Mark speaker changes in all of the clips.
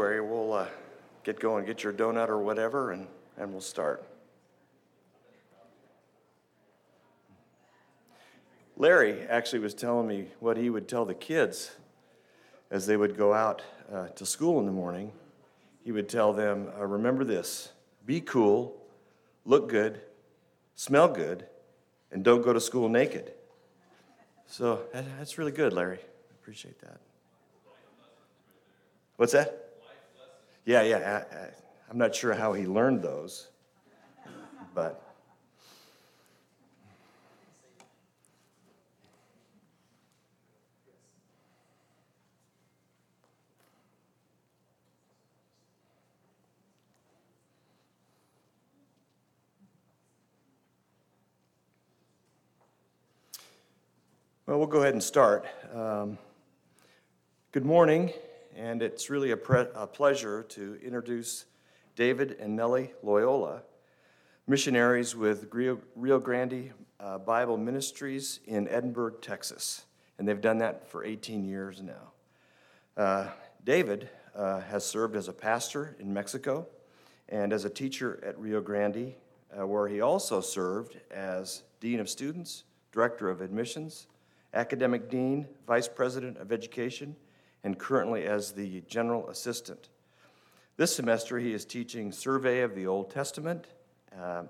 Speaker 1: We'll uh, get going, get your donut or whatever, and, and we'll start. Larry actually was telling me what he would tell the kids as they would go out uh, to school in the morning. He would tell them, uh, Remember this be cool, look good, smell good, and don't go to school naked. So that's really good, Larry. I appreciate that. What's that? Yeah, yeah. I, I, I'm not sure how he learned those, but. Well, we'll go ahead and start. Um, good morning, and it's really a, pre- a, pleasure to introduce David and Nellie Loyola, missionaries with Rio Grande uh, Bible Ministries in Edinburg, Texas. And they've done that for 18 years now. Uh, David uh, has served as a pastor in Mexico and as a teacher at Rio Grande, uh, where he also served as Dean of Students, Director of Admissions, academic dean, vice president of education, and currently as the general assistant. This semester, he is teaching Survey of the Old Testament, uh,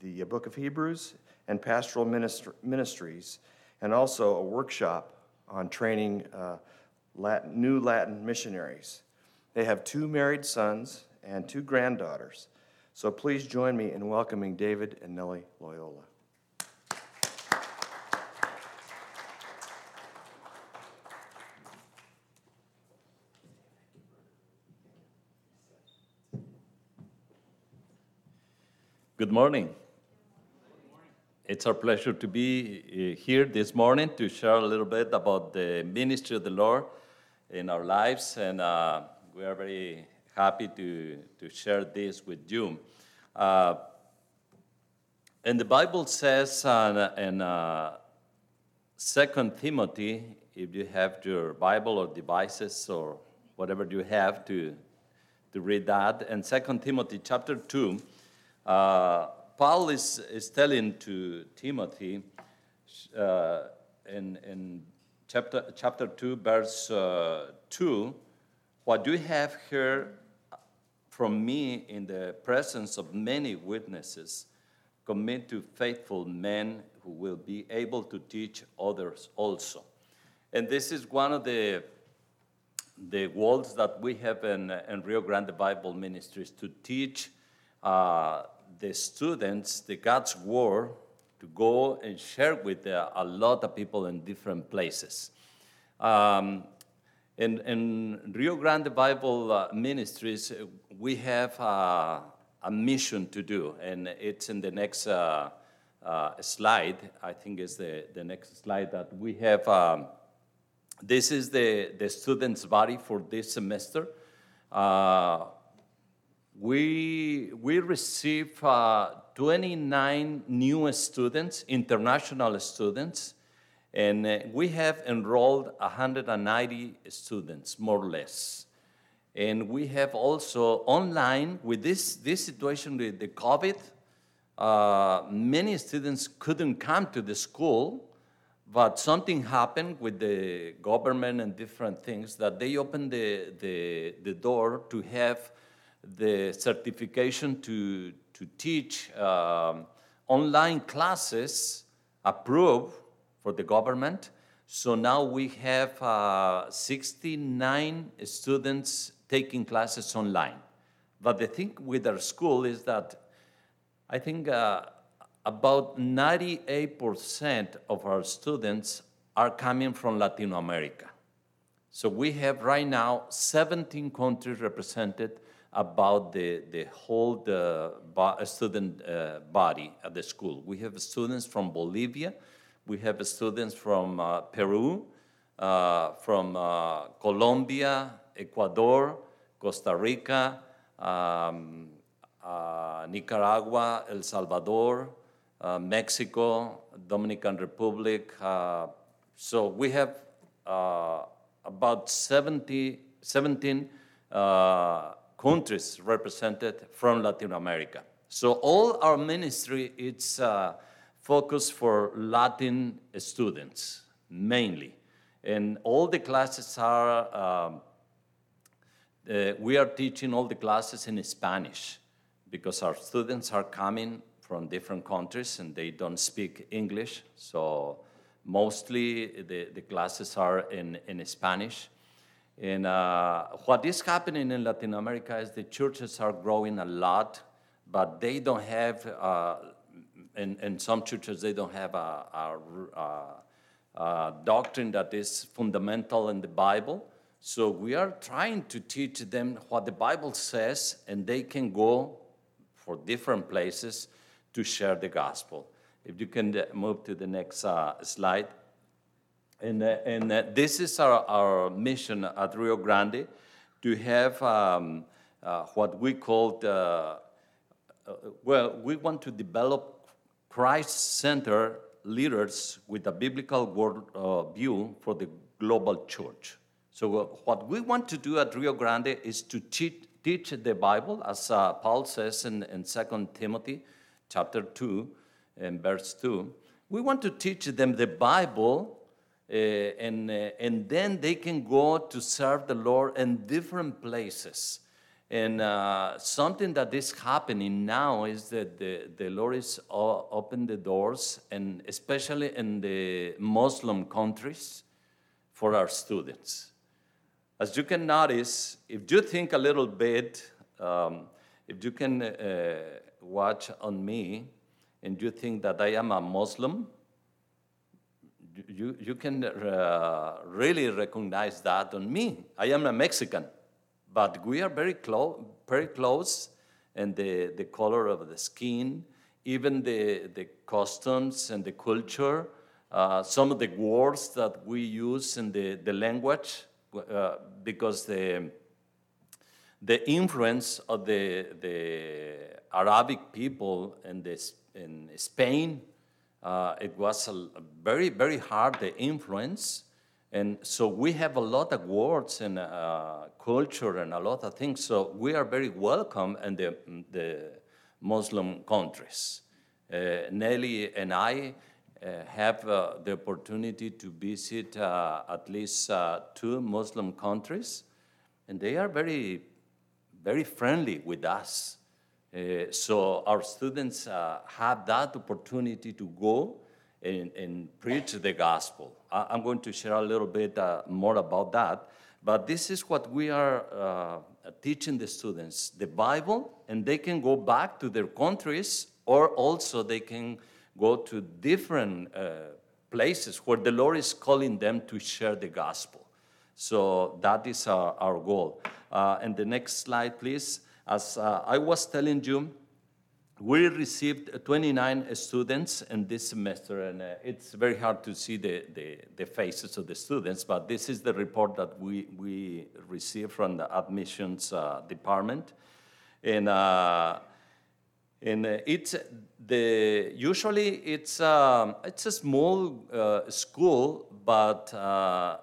Speaker 1: the Book of Hebrews, and Pastoral Ministries, and also a workshop on training uh, Latin, new Latin missionaries. They have two married sons and two granddaughters. So please join me in welcoming David and Nellie Loyola.
Speaker 2: Good morning. It's our pleasure to be uh, here this morning to share a little bit about the ministry of the Lord in our lives, and uh, we are very happy to, to share this with you. Uh, and the Bible says uh, in uh, Second Timothy, if you have your Bible or devices or whatever you have to, to read that, and Second Timothy chapter 2, uh, Paul is, is telling to Timothy uh, in, in chapter, chapter 2, verse uh, 2, what you have heard from me in the presence of many witnesses, commit to faithful men who will be able to teach others also. And this is one of the the goals that we have in, in Rio Grande Bible Ministries to teach uh, the students the God's word to go and share with uh, a lot of people in different places. Um, in, in, Rio Grande Bible uh, Ministries, we have uh, a mission to do, and it's in the next uh, uh slide. I think is the, the next slide that we have. Um, this is the, the students' body for this semester. Uh, we, we received uh, 29 new students, international students, and uh, we have enrolled 190 students, more or less. And we have also online, with this, this situation with the COVID, uh, many students couldn't come to the school, but something happened with the government and different things that they opened the, the, the door to have the certification to, to teach um, online classes approved for the government. So now we have uh, 69 students taking classes online. But the thing with our school is that I think uh, about 98% of our students are coming from Latin America. So we have right now 17 countries represented about the, the whole the bo- student uh, body at the school. We have students from Bolivia, we have students from uh, Peru, uh, from uh, Colombia, Ecuador, Costa Rica, um, uh, Nicaragua, El Salvador, uh, Mexico, Dominican Republic. so we have about 70, 17 uh, countries represented from Latin America. So all our ministry it's uh, focused for Latin students mainly, and all the classes are. Um, uh, we are teaching all the classes in Spanish because our students are coming from different countries and they don't speak English. So mostly the, the classes are in, in Spanish. And uh, what is happening in Latin America is the churches are growing a lot, but they don't have, uh, some churches, they don't have a, a, a, a doctrine that is fundamental in the Bible. So we are trying to teach them what the Bible says, and they can go for different places to share the gospel. If you can uh, move to the next uh, slide. And, uh, and uh, this is our, our mission at Rio Grande to have um, uh, what we call, uh, well, we want to develop Christ centered leaders with a biblical world view for the global church. So, what we want to do at Rio Grande is to teach, teach the Bible, as Paul says in, in 2 Timothy chapter 2 and verse 2. We want to teach them the Bible, uh, and, uh, and then they can go to serve the Lord in different places. And uh, something that is happening now is that the, the Lord is open the doors, and especially in the Muslim countries, for our students. As you can notice, if you think a little bit, um, if you can uh, watch on me and you think that I am a Muslim, you, you can uh, really recognize that on me. I am a Mexican, but we are very, clo- very close, and the, the color of the skin, even the, the customs and the culture, uh, some of the words that we use in the, the language, uh, because the, the influence of the, the Arabic people in, this, in Spain, uh, it was a, very, very hard, the influence. And so we have a lot of words and uh, culture and a lot of things. So we are very welcome in the, the Muslim countries. Uh, Nelly and I uh, have uh, the opportunity to visit uh, at least two Muslim countries, and they are very very friendly with us. Uh, so our students uh, have that opportunity to go and, and preach the gospel. I, am going to share a little bit uh, more about that. But this is what we are uh, teaching the students the Bible, and they can go back to their countries, or also they can go to different uh, places where the Lord is calling them to share the gospel. So that is our, our goal. And the next slide, please. As uh, I was telling you, we received 29 students in this semester, and uh, it's very hard to see the, the, the, faces of the students, but this is the report that we, we received from the admissions uh, department. And, uh, and uh, it's the, usually it's, um, it's a small uh, school, but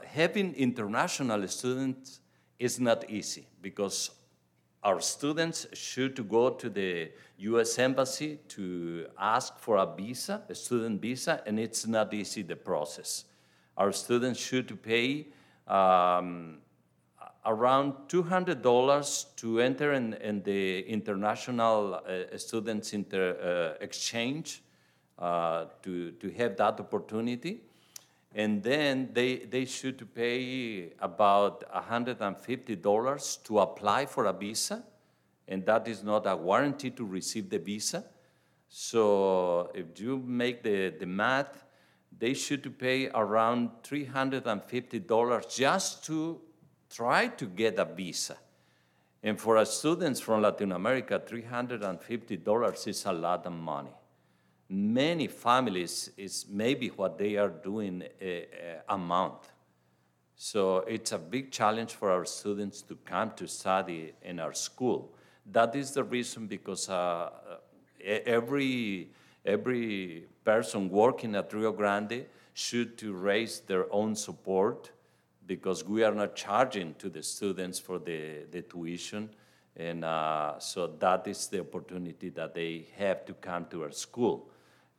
Speaker 2: having international students is not easy because our students should go to the U.S. Embassy to ask for a visa, a student visa, and it's not easy, the process. Our students should pay um, around $200 to enter in, in the international uh, students inter, uh, exchange uh, to, to have that opportunity and then they, they should pay about $150 to apply for a visa, and that is not a warranty to receive the visa. So if you make the, the math, they should pay around $350 just to try to get a visa. And for students from Latin America, $350 is a lot of money many families is maybe what they are doing a, a, month. So it's a big challenge for our students to come to study in our school. That is the reason because uh, every, every person working at Rio Grande should to raise their own support because we are not charging to the students for the, the tuition. And uh, so that is the opportunity that they have to come to our school.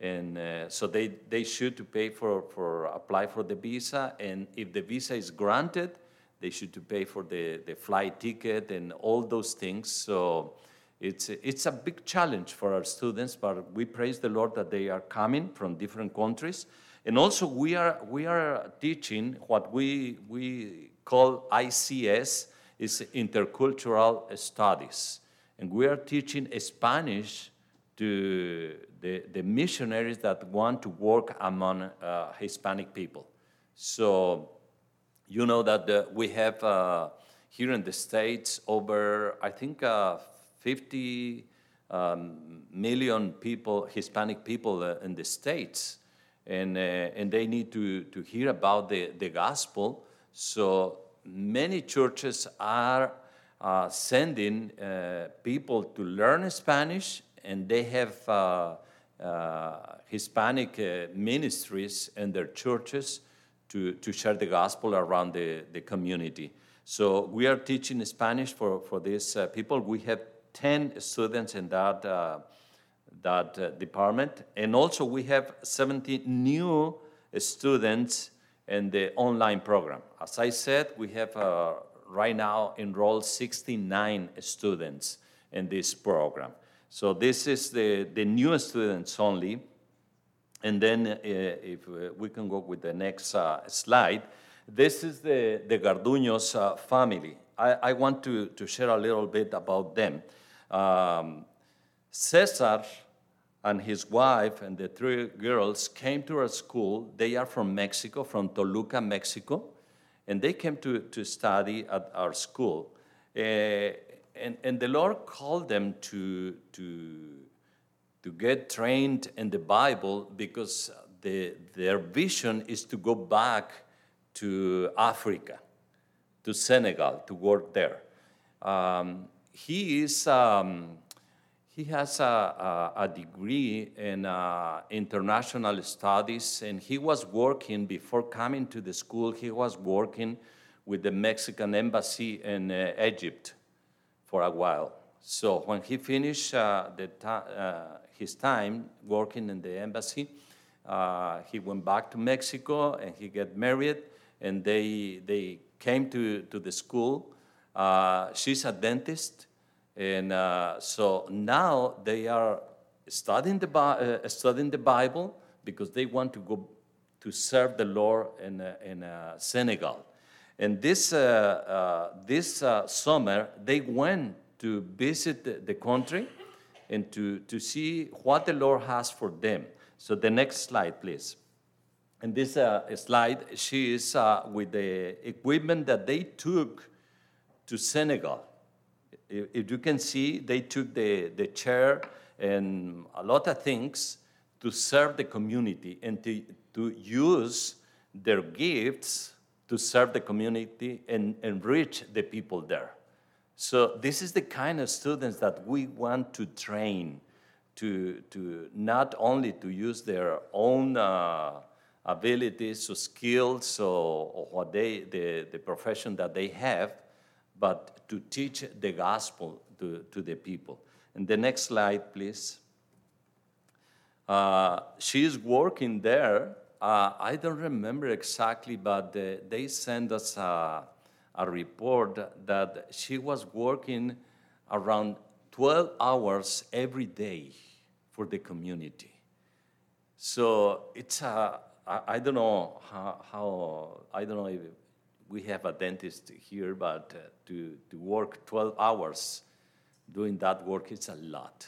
Speaker 2: And uh, so they, they should to pay for, for apply for the visa. And if the visa is granted, they should to pay for the, the flight ticket and all those things. So it's, it's a big challenge for our students, but we praise the Lord that they are coming from different countries. And also we are, we are teaching what we, we call ICS, is intercultural studies. And we are teaching Spanish to the, the missionaries that want to work among uh, Hispanic people. So you know that uh, we have uh, here in the States over, I think, uh, 50 um, million people, Hispanic people uh, in the States. And, uh, and they need to, to hear about the, the gospel. So many churches are uh, sending people to learn Spanish, and they have Hispanic ministries and their churches to, to share the gospel around the, the community. So we are teaching Spanish for, for these uh, people. We have 10 students in that, uh, that uh, department. And also we have 70 new students in the online program. As I said, we have uh, right now enrolled 69 students in this program. So this is the, the new students only. And then uh, if uh, we can go with the next uh, slide, this is the, the Garduños uh, family. I, I, want to, to share a little bit about them. Um, Cesar and his wife and the three girls came to our school. They are from Mexico, from Toluca, Mexico, and they came to, to study at our school. Uh, and, and the Lord called them to, to to get trained in the Bible because the, their vision is to go back to Africa, to Senegal, to work there. Um, he is um, he has a, a, a degree in uh, international studies, and he was working before coming to the school. He was working with the Mexican embassy in uh, Egypt for a while. So when he finished uh, the uh, his time working in the embassy. Uh, he went back to Mexico and he got married, and they, they came to, to the school. Uh, she's a dentist, and so now they are studying the, uh, studying the Bible because they want to go to serve the Lord in, uh, in uh, Senegal. And this, this summer, they went to visit the, the country and to, to see what the Lord has for them. So the next slide, please. In this uh, slide, she is uh, with the equipment that they took to Senegal. If, if you can see, they took the, the chair and a lot of things to serve the community and to, to use their gifts to serve the community and enrich the people there. So this is the kind of students that we want to train to, to not only to use their own uh, abilities or skills or, or, what they, the, the profession that they have, but to teach the gospel to, to the people. And the next slide, please. Uh, she's working there. Uh, I don't remember exactly, but they, they send us a, a report that she was working around 12 hours every day for the community. So it's a, I, I don't know how, how, I don't know if we have a dentist here, but uh, to, to work 12 hours doing that work, is a lot.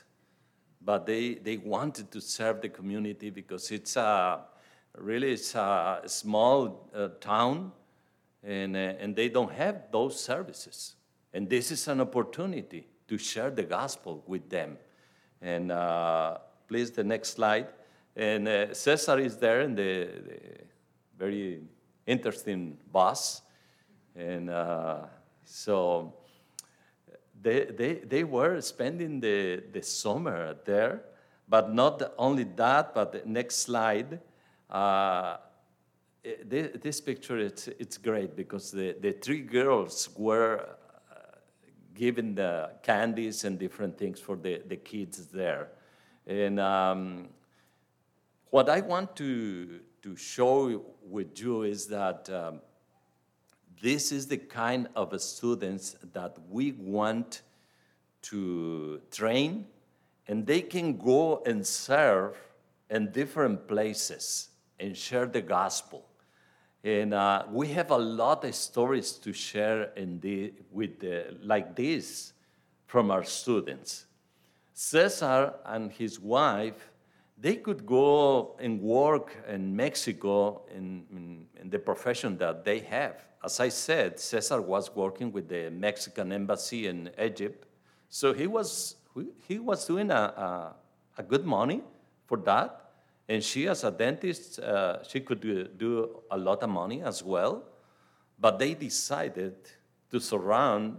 Speaker 2: But they, they wanted to serve the community because it's a, really it's a small uh, town and, uh, and they don't have those services. And this is an opportunity to share the gospel with them. And uh, please, the next slide. And uh, Cesar is there in the, the very interesting bus. And uh, so they, they, they were spending the, the summer there. But not only that, but the next slide. Uh, this picture, it's, it's great because the, the three girls were uh, given the candies and different things for the, the kids there. And um, what I want to, to show with you is that um, this is the kind of students that we want to train, and they can go and serve in different places and share the gospel. And uh, we have a lot of stories to share in the, with the, like this from our students. Cesar and his wife, they could go and work in Mexico in, in, in the profession that they have. As I said, Cesar was working with the Mexican embassy in Egypt, so he was, he was doing a, a, a good money for that. And she, as a dentist, uh, she could do, do a lot of money as well. But they decided to surround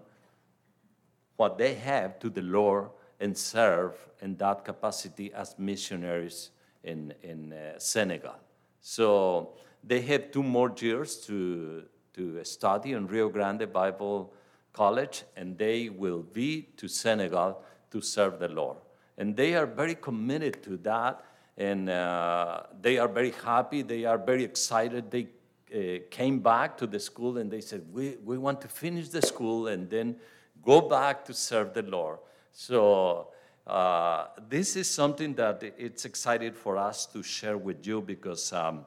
Speaker 2: what they have to the Lord and serve in that capacity as missionaries in, in uh, Senegal. So they have two more years to, to study in Rio Grande Bible College, and they will be to Senegal to serve the Lord. And they are very committed to that, and uh, they are very happy, they are very excited. They uh, came back to the school and they said, we, we want to finish the school and then go back to serve the Lord. So uh, this is something that it's excited for us to share with you because um,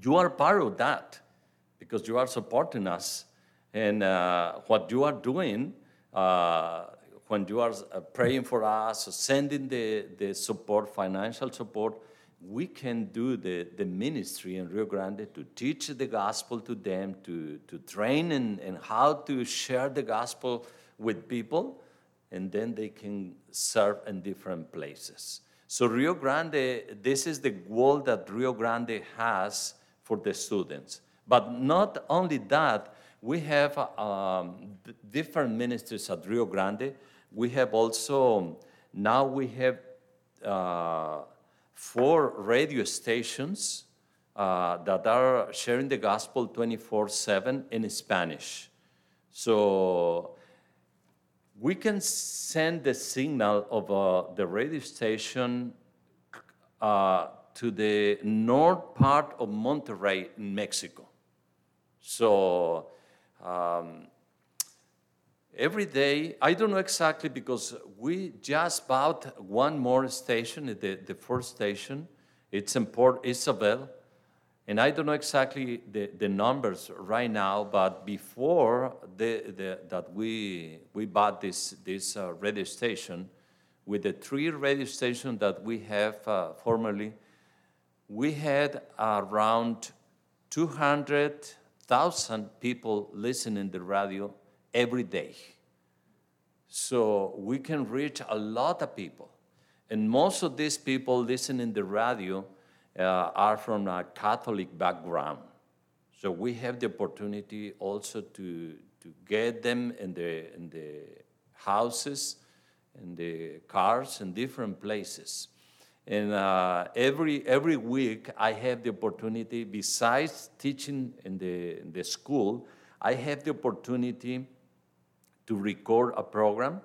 Speaker 2: you are part of that, because you are supporting us. And uh, what you are doing uh, when you are uh, praying for us, sending the, the support, financial support, we can do the, the ministry in Rio Grande to teach the gospel to them, to, to train and, in how to share the gospel with people, and then they can serve in different places. So, Rio Grande, this is the goal that Rio Grande has for the students. But not only that, we have um, different ministries at Rio Grande. We have also, now we have uh, four radio stations uh, that are sharing the gospel 24 7 in Spanish. So we can send the signal of uh, the radio station uh, to the north part of Monterrey in Mexico. So um, every day, I don't know exactly because we just bought one more station, the, the first station. It's in Port Isabel. And I don't know exactly the, the numbers right now, but before the, the, that we, we bought this, this uh, radio station, with the three radio stations that we have uh, formerly, we had around 200,000 people listening to the radio every day. So we can reach a lot of people. And most of these people listening the radio uh, are from a Catholic background. So we have the opportunity also to, to get them in the, in the houses, in the cars, in different places. And uh, every, every week, I have the opportunity, besides teaching in the, in the school, I have the opportunity to record a program.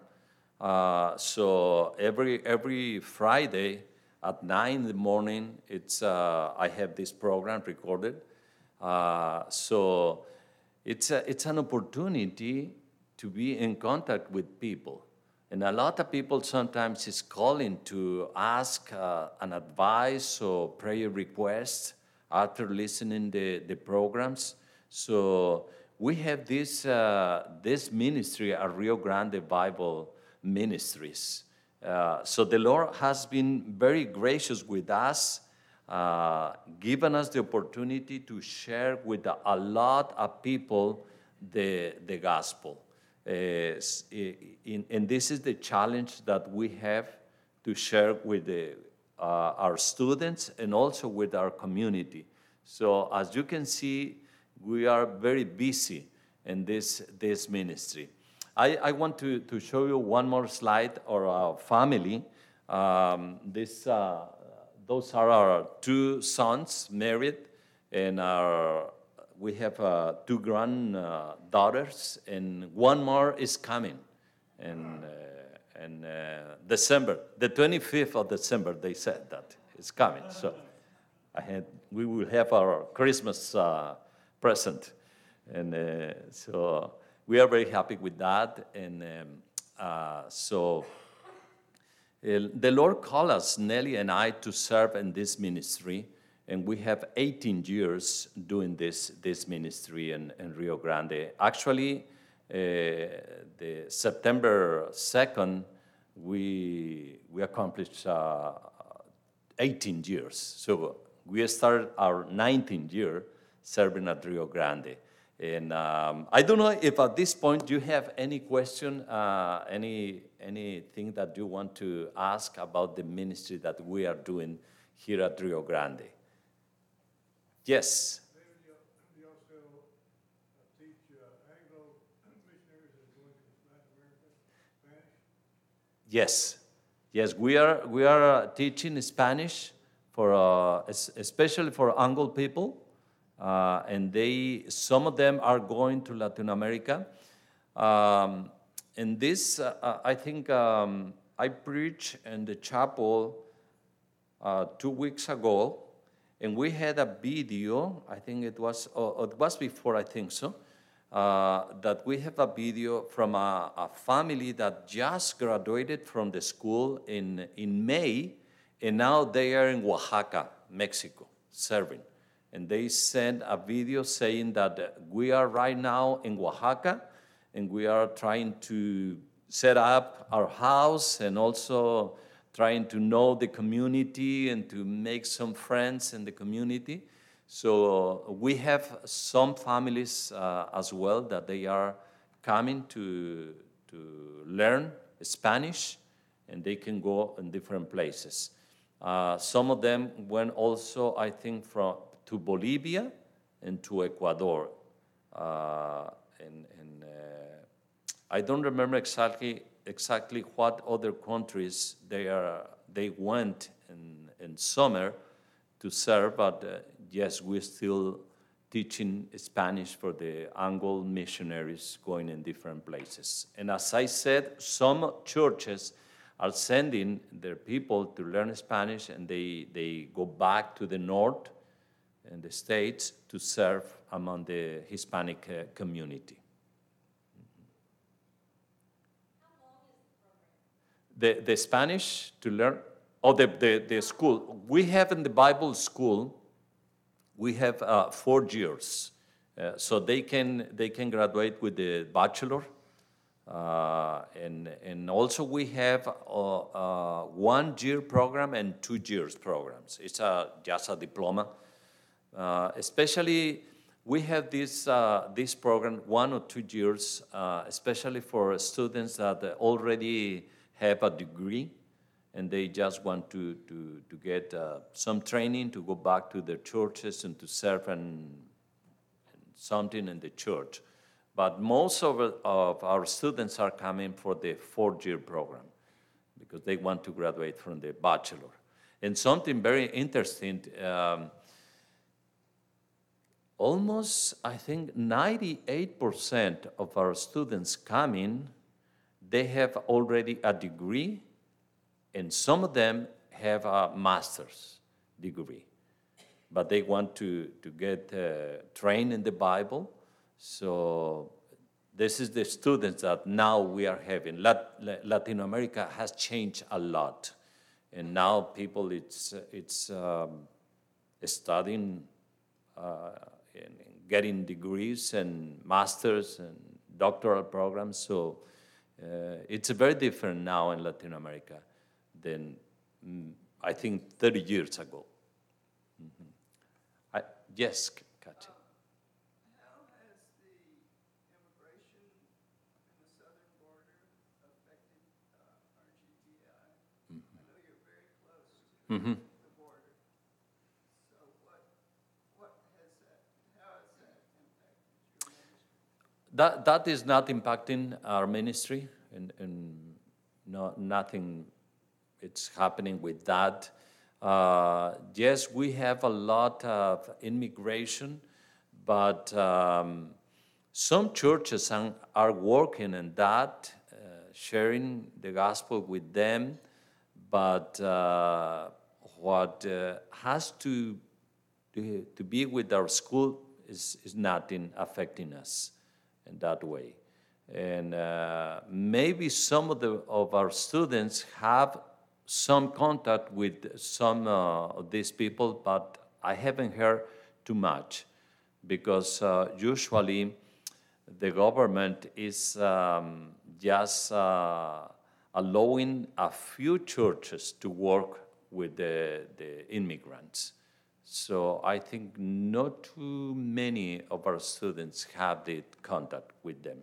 Speaker 2: Uh, so every, every Friday at 9 in the morning, it's, uh, I have this program recorded. Uh, so it's, a, it's an opportunity to be in contact with people. And a lot of people sometimes is calling to ask uh, an advice or prayer request after listening the, the programs. So we have this, uh, this ministry at Rio Grande Bible Ministries. Uh, so the Lord has been very gracious with us, uh, given us the opportunity to share with a, lot of people the, the gospel. Uh, in- and this is the challenge that we have to share with the, uh, our students and also with our community. So as you can see, we are very busy in this, this ministry. I, I want to, to show you one more slide or our family. Um, this, uh, those are our two sons married, and our, we have uh, two granddaughters, and one more is coming. in, uh, and uh, December, the 25th of December, they said that it's coming. So I had, we will have our Christmas uh, present. And uh, so we are very happy with that. And um, uh, so the Lord called us, Nelly and I, to serve in this ministry. And we have 18 years doing this, this ministry in, in Rio Grande. Actually, uh, the September 2nd, we, we accomplished uh, 18 years. So we started our 19th year serving at Rio Grande. And um, I don't know if at this point you have any question, uh, any anything that you want to ask about the ministry that we are doing here at Rio Grande. Yes. Yes, yes, we are we are teaching Spanish for uh, especially for Anglo people, uh, and they some of them are going to Latin America. Um, and this, uh, uh, I think, um, I preached in the chapel uh, two weeks ago, and we had a video. I think it was, oh, it was before, I think so. Uh, that we have a video from a, a, family that just graduated from the school in, in May, and now they are in Oaxaca, Mexico, serving. And they sent a video saying that we are right now in Oaxaca, and we are trying to set up our house and also trying to know the community and to make some friends in the community. So we have some families uh, as well that they are coming to, to learn Spanish and they can go in different places. Uh, some of them went also, I think, from, to Bolivia and to Ecuador. Uh, and, and I don't remember exactly exactly what other countries they are they went in, in summer to serve, but uh, yes, we're still teaching Spanish for the Anglo missionaries going in different places. And as I said, some churches are sending their people to learn Spanish and they, they go back to the north in the States to serve among the Hispanic uh, community. the, the Spanish to learn, or the, the, the school. We have in the Bible school, we have uh, four years. Uh, so they can, they can graduate with the bachelor. Uh, and, and also we have a, a one year program and two years programs. It's a, just a diploma. Uh, especially, we have this, uh, this program, one or two years, uh, especially for students that already have a degree and they just want to, to, to get uh, some training to go back to their churches and to serve and, something in the church. But most of, of our students are coming for the four-year program because they want to graduate from the bachelor. And something very interesting, um, almost, I think, 98% of our students coming they have already a degree, and some of them have a master's degree. But they want to, to get uh, trained in the Bible. So this is the students that now we are having. Lat- Latin America has changed a lot. And now people, it's, it's um, studying uh, getting degrees and masters and doctoral programs. So uh, it's very different now in Latin America than mm, I think 30 years ago. Mm-hmm. I, yes, Katya.
Speaker 3: How has the immigration in the southern border affected uh, RGBI? I know you're very close to
Speaker 2: Mhm.
Speaker 3: the border. So what, what has that, how has that impacted your ministry?
Speaker 2: That, that is not impacting our ministry, and, and no, nothing it's happening with that. Uh, yes, we have a lot of immigration, but um, some churches are, working on that, uh, sharing the gospel with them. But uh, what uh, has to, to, to be with our school is, is nothing affecting us in that way. And uh, maybe some of, the, of our students have some contact with some uh, of these people, but I haven't heard too much because uh, usually the government is um, just uh, allowing a few churches to work with the, the immigrants. So I think not too many of our students have the contact with them.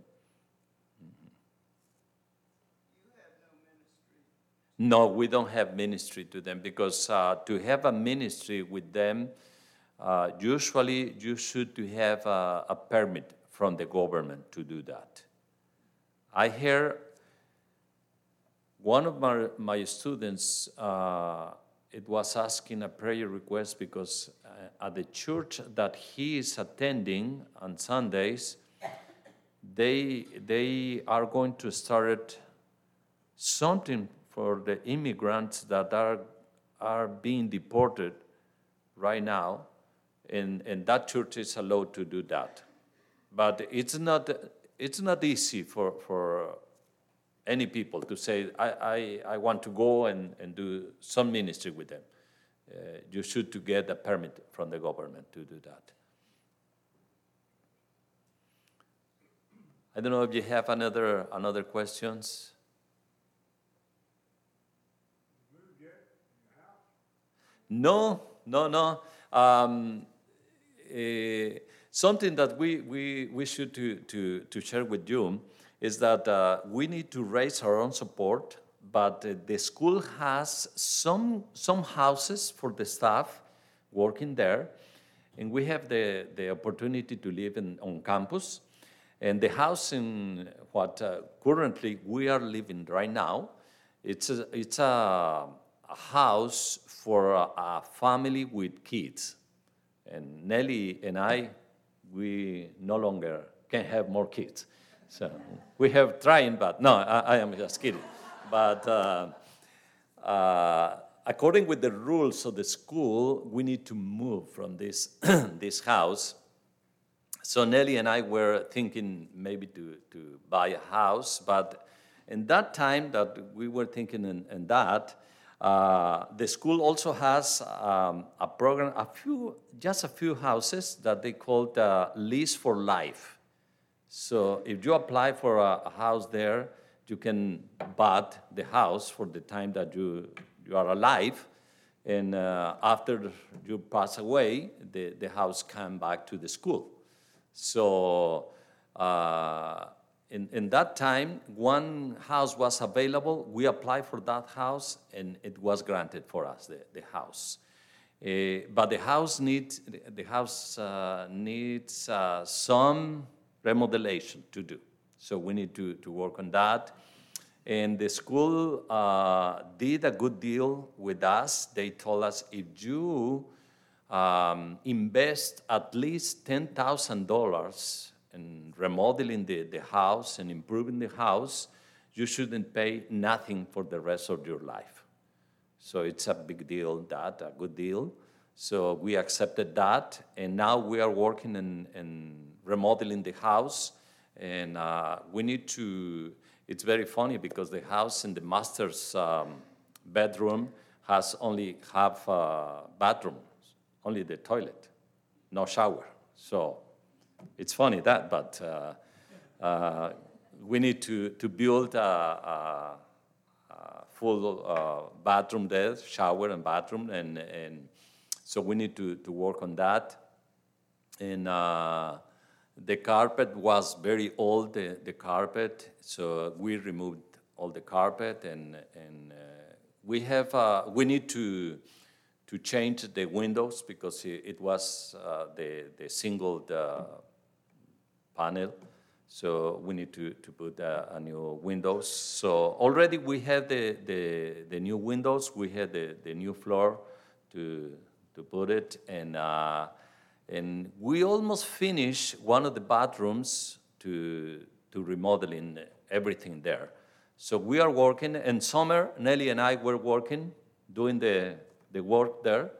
Speaker 3: No.
Speaker 2: No, we don't have ministry to them because uh, to have a ministry with them, uh, usually you should to have a, a permit from the government to do that. I hear one of my, my students, uh, it was asking a prayer request because uh, at the church that he is attending on Sundays, they, they are going to start something for the immigrants that are, are being deported right now, and, and that church is allowed to do that. But it's not, it's not easy for, for any people to say, I, I, I want to go and, and do some ministry with them. Uh, you should to get a permit from the government to do that. I don't know if you have another, another questions. No, no, no. Um, eh, something that we, we, we should to, to, to share with you is that uh, we need to raise our own support, but uh, the school has some, some houses for the staff working there, and we have the, the opportunity to live in, on campus. And the house in what uh, currently we are living right now, it's a, it's a, a house for a, a family with kids. And Nelly and I, we no longer can have more kids. So we have trying, but no, I, I am just kidding. But uh, uh, according with the rules of the school, we need to move from this, this house. So Nelly and I were thinking maybe to, to buy a house, but in that time that we were thinking in, in that, uh, the school also has um, a program, a few, just a few houses that they called uh, Lease for Life. So if you apply for a, a house there, you can buy the house for the time that you, you are alive. And uh, after you pass away, the, the house come back to the school. So uh, in, in that time, one house was available. We applied for that house, and it was granted for us, the, the house. Uh, but the house needs, the house uh, needs uh, some remodelation to do. So we need to, to work on that. And the school uh, did a good deal with us. They told us if you um, invest at least $10,000 in remodeling the, the house and improving the house, you shouldn't pay nothing for the rest of your life. So it's a big deal, that, a good deal. So we accepted that, and now we are working in, in remodeling the house. And uh, we need to, it's very funny because the house in the master's um, bedroom has only half uh, bathroom, only the toilet, no shower. So it's funny that, but uh, uh, we need to, to build a, a, a full uh, bathroom there, shower and bathroom, and, and so we need to, to work on that. And uh, the carpet was very old, the, the carpet, so we removed all the carpet, and, and uh, we have, uh, we need to, to change the windows because it, was uh, the, the single the panel. So we need to, to put a, a, new windows. So already we have the, the, the new windows, we have the, the new floor. to, to put it. And, uh, and we almost finished one of the bathrooms to, to remodeling everything there. So we are working, and summer, Nelly and I were working, doing the, the work there.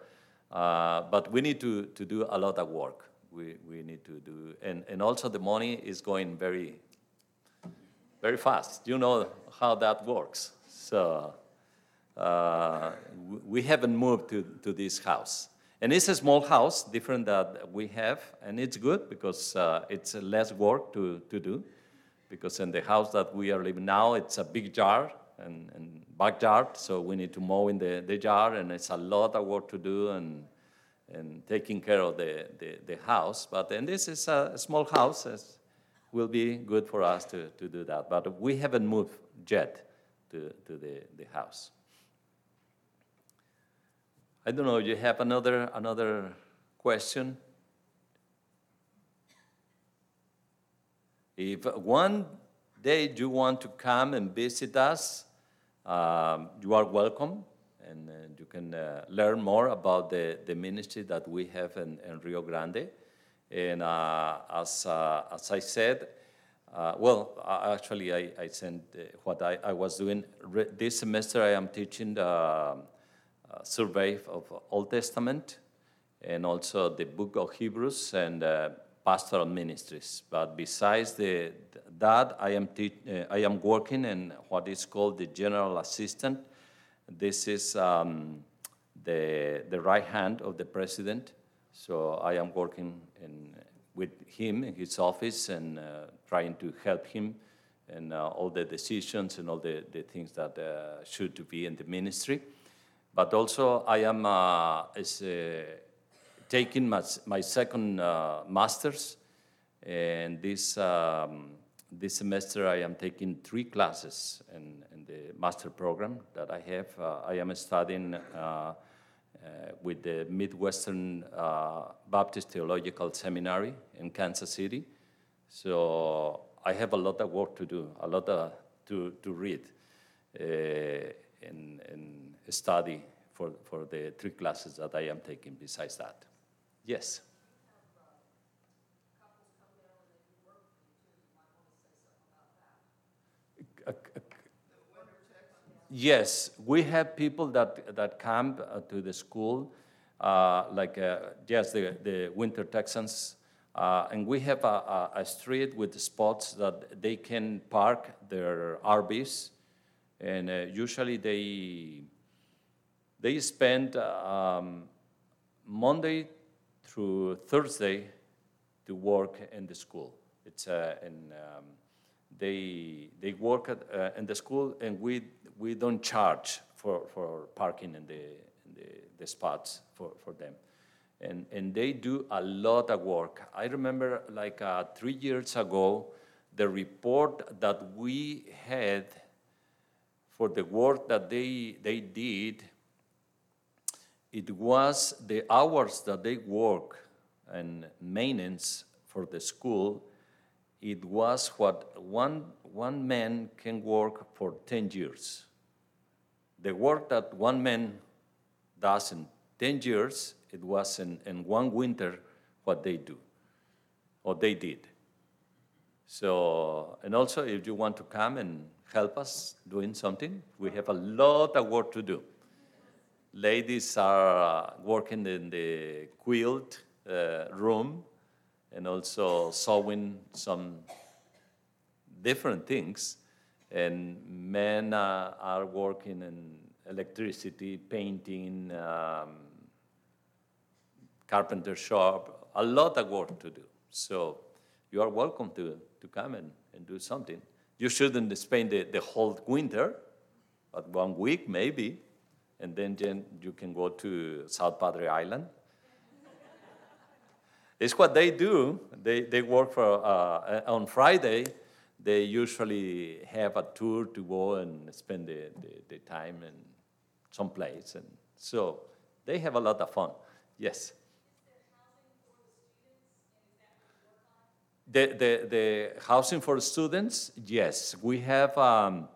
Speaker 2: Uh, but we need to, to do a lot of work. We, we need to do, and, and also the money is going very, very fast. You know how that works. So uh, we haven't moved to, to this house. And it's a small house, different that we have, and it's good because uh, it's less work to, to do. Because in the house that we are living now, it's a big jar and, and backyard, so we need to mow in the, the jar, and it's a lot of work to do and, and taking care of the, the, the house. But and this is a small house, it will be good for us to, to do that. But we haven't moved yet to, to the, the house. I don't know, you have another, another question? If one day you want to come and visit us, um, you are welcome, and uh, you can uh, learn more about the, the ministry that we have in, in Rio Grande. And uh, as, uh, as I said, uh, well, actually, I, I sent what I, I was doing. This semester, I am teaching the uh, survey of Old Testament and also the book of Hebrews and uh, pastoral ministries. But besides the, that, I am, te- uh, I am working in what is called the general assistant. This is um, the, the right hand of the president. So I am working in, with him in his office and uh, trying to help him and uh, all the decisions and all the, the things that uh, should be in the ministry. But also, I am uh, is, uh, taking my, my second uh, master's, and this, um, this semester I am taking three classes in, in the master program that I have. Uh, I am studying uh, uh, with the Midwestern Baptist Theological Seminary in Kansas City. So I have a lot of work to do, a lot of, to, to read and, and study for, for the three classes that I am taking besides that. Yes. Yes, we have people that, that come uh, to the school, uh, like, uh, yes, the, the Winter Texans. Uh, and we have a, a, a street with spots that they can park their RVs. And uh, usually they, they spend um, Monday through Thursday to work in the school. It's uh, in, um, they, they work at, uh, in the school and we, we don't charge for, for parking in the, in the, the spots for, for them. And, and they do a lot of work. I remember like uh, three years ago, the report that we had for the work that they, they did, it was the hours that they work and maintenance for the school, it was what one, one man can work for 10 years. The work that one man does in 10 years, it was in, in one winter what they do, or they did. So, and also if you want to come and help us doing something, we have a lot of work to do. Ladies are uh, working in the quilt uh, room and also sewing some different things. And men uh, are working in electricity, painting, um, carpenter shop, a lot of work to do. So you are welcome to, to come and, and do something. You shouldn't spend the, the whole winter, but one week maybe, and then, then you can go to South Padre Island. it's what they do. They, they work for, uh, on Friday, they usually have a tour to go and spend the, the, the time in some place. And so they have a lot of fun. Yes. The, the, the housing for students, yes. We have um,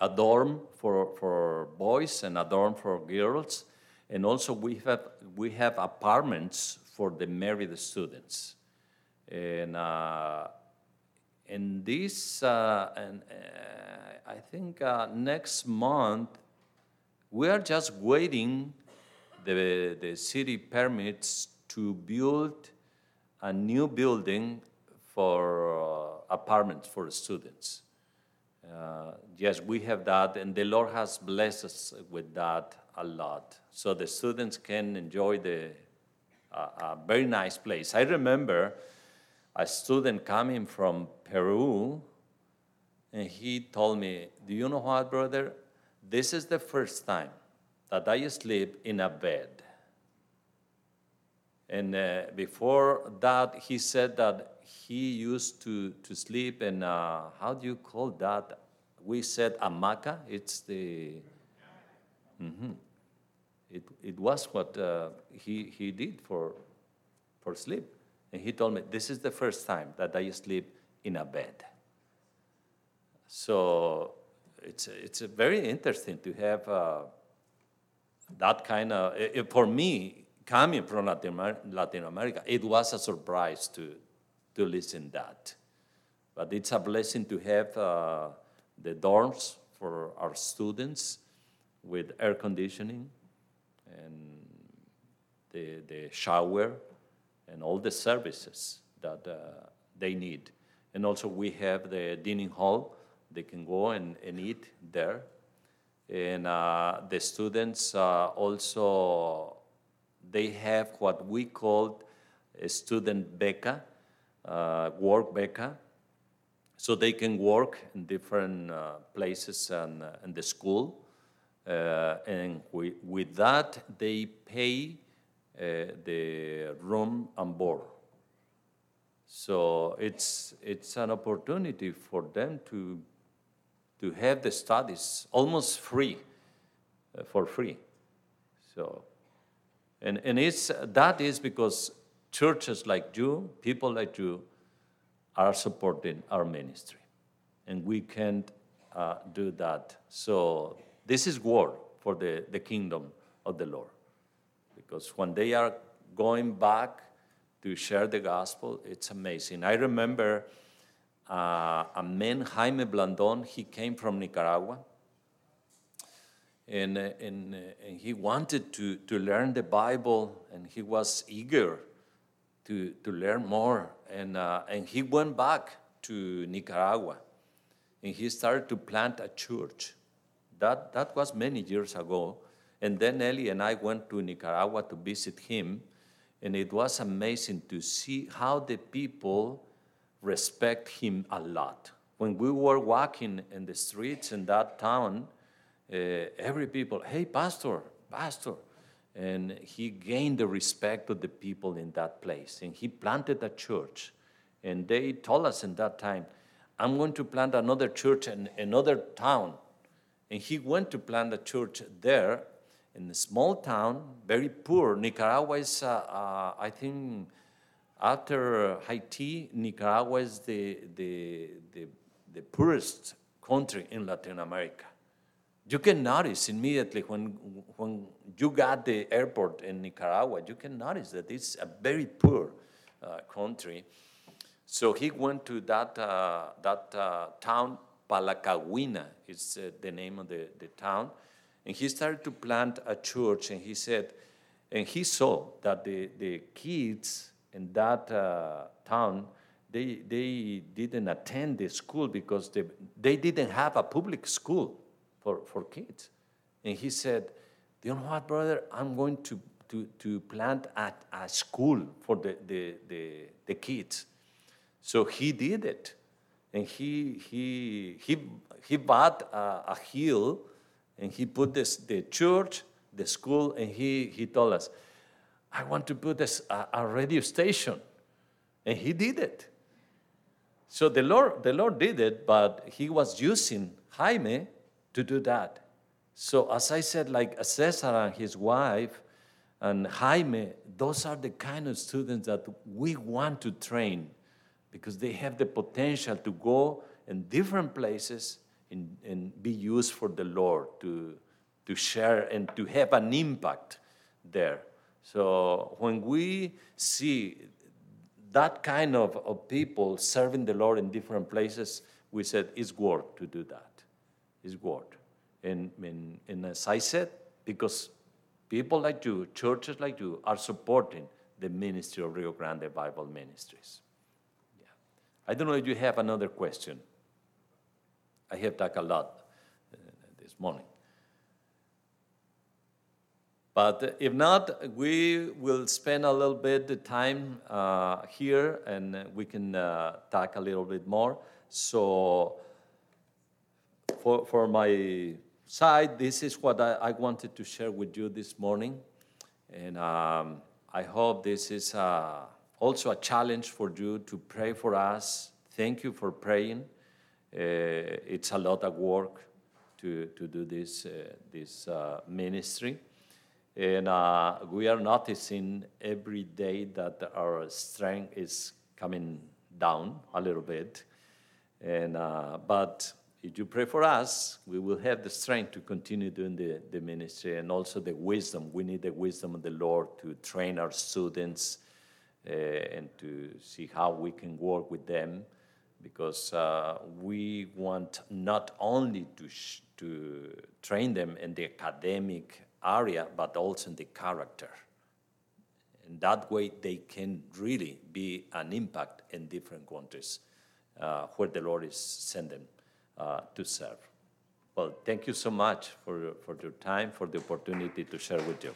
Speaker 2: a dorm for, for boys and a dorm for girls. And also we have, we have apartments for the married students. And, uh, and this, uh, and uh, I think uh, next month, we are just waiting the, the city permits to build a new building for uh, apartments for students. Uh, yes, we have that, and the Lord has blessed us with that a lot. So the students can enjoy the uh, a very nice place. I remember a student coming from Peru, and he told me, "Do you know what, brother? This is the first time that I sleep in a bed." And uh, before that, he said that he used to, to sleep in, uh, how do you call that? We said hamaca. It's the, Mhm. it, it was what uh, he, he did for, for sleep. And he told me, this is the first time that I sleep in a bed. So it's, it's very interesting to have uh, that kind of, i- i- for me, coming from Latin, Latin America, it was a surprise to, to listen that. But it's a blessing to have uh, the dorms for our students with air conditioning and the, the shower and all the services that uh, they need. And also we have the dining hall. They can go and, and eat there. And uh, the students uh, also, they have what we call a student beca, work beca. So they can work in different uh, places and, uh, in the school. Uh, and we, with that, they pay uh, the room and board. So it's, it's an opportunity for them to, to have the studies almost free, uh, for free. So, and, and it's, that is because churches like you, people like you, are supporting our ministry. And we can't uh, do that. So this is war for the, the kingdom of the Lord. Because when they are going back to share the gospel, it's amazing. I remember uh, a man, Jaime Blandon, he came from Nicaragua. And, uh, and, uh, and he wanted to, to learn the Bible, and he was eager to, to learn more. And, uh, and he went back to Nicaragua and he started to plant a church. That, that was many years ago. And then Ellie and I went to Nicaragua to visit him, and it was amazing to see how the people respect him a lot. When we were walking in the streets in that town, uh, every people, hey, pastor, pastor. And he gained the respect of the people in that place. And he planted a church. And they told us in that time, I'm going to plant another church in another town. And he went to plant a church there in a small town, very poor. Nicaragua is, uh, uh, I think, after Haiti, Nicaragua is the, the, the, the poorest country in Latin America. You can notice immediately when, when you got the airport in Nicaragua, you can notice that it's a very poor uh, country. So he went to that, uh, that uh, town, Palacagüina is uh, the name of the, the town, and he started to plant a church, and he said, and he saw that the, the kids in that uh, town, they, they didn't attend the school because they, they didn't have a public school for, for kids. And he said, you know what, brother, I'm going to, to, to plant a, a school for the, the, the, the kids. So he did it. And he, he, he, he bought a, a hill and he put this, the church, the school, and he, he told us, I want to put this, a, a radio station. And he did it. So the Lord, the Lord did it, but he was using Jaime to do that. So as I said, like Cesar and his wife and Jaime, those are the kind of students that we want to train because they have the potential to go in different places and, and be used for the Lord to, to share and to have an impact there. So when we see that kind of, of people serving the Lord in different places, we said it's worth to do that. It's worth. And, and, and as I said, because people like you, churches like you, are supporting the ministry of Rio Grande Bible Ministries. Yeah. I don't know if you have another question. I have talked a lot uh, this morning. But if not, we will spend a little bit of time uh, here and we can uh, talk a little bit more. So, for, for my side, this is what I, I wanted to share with you this morning. And um, I hope this is uh, also a challenge for you to pray for us. Thank you for praying. Uh, it's a lot of work to, to do this, uh, this uh, ministry. And uh, we are noticing every day that our strength is coming down a little bit. And, uh, but if you pray for us, we will have the strength to continue doing the, the ministry and also the wisdom. We need the wisdom of the Lord to train our students uh, and to see how we can work with them because uh, we want not only to, sh- to train them in the academic area, but also in the character. And that way, they can really be an impact in different countries uh, where the Lord is sending uh, to serve. Well, thank you so much for, for your time, for the opportunity to share with you.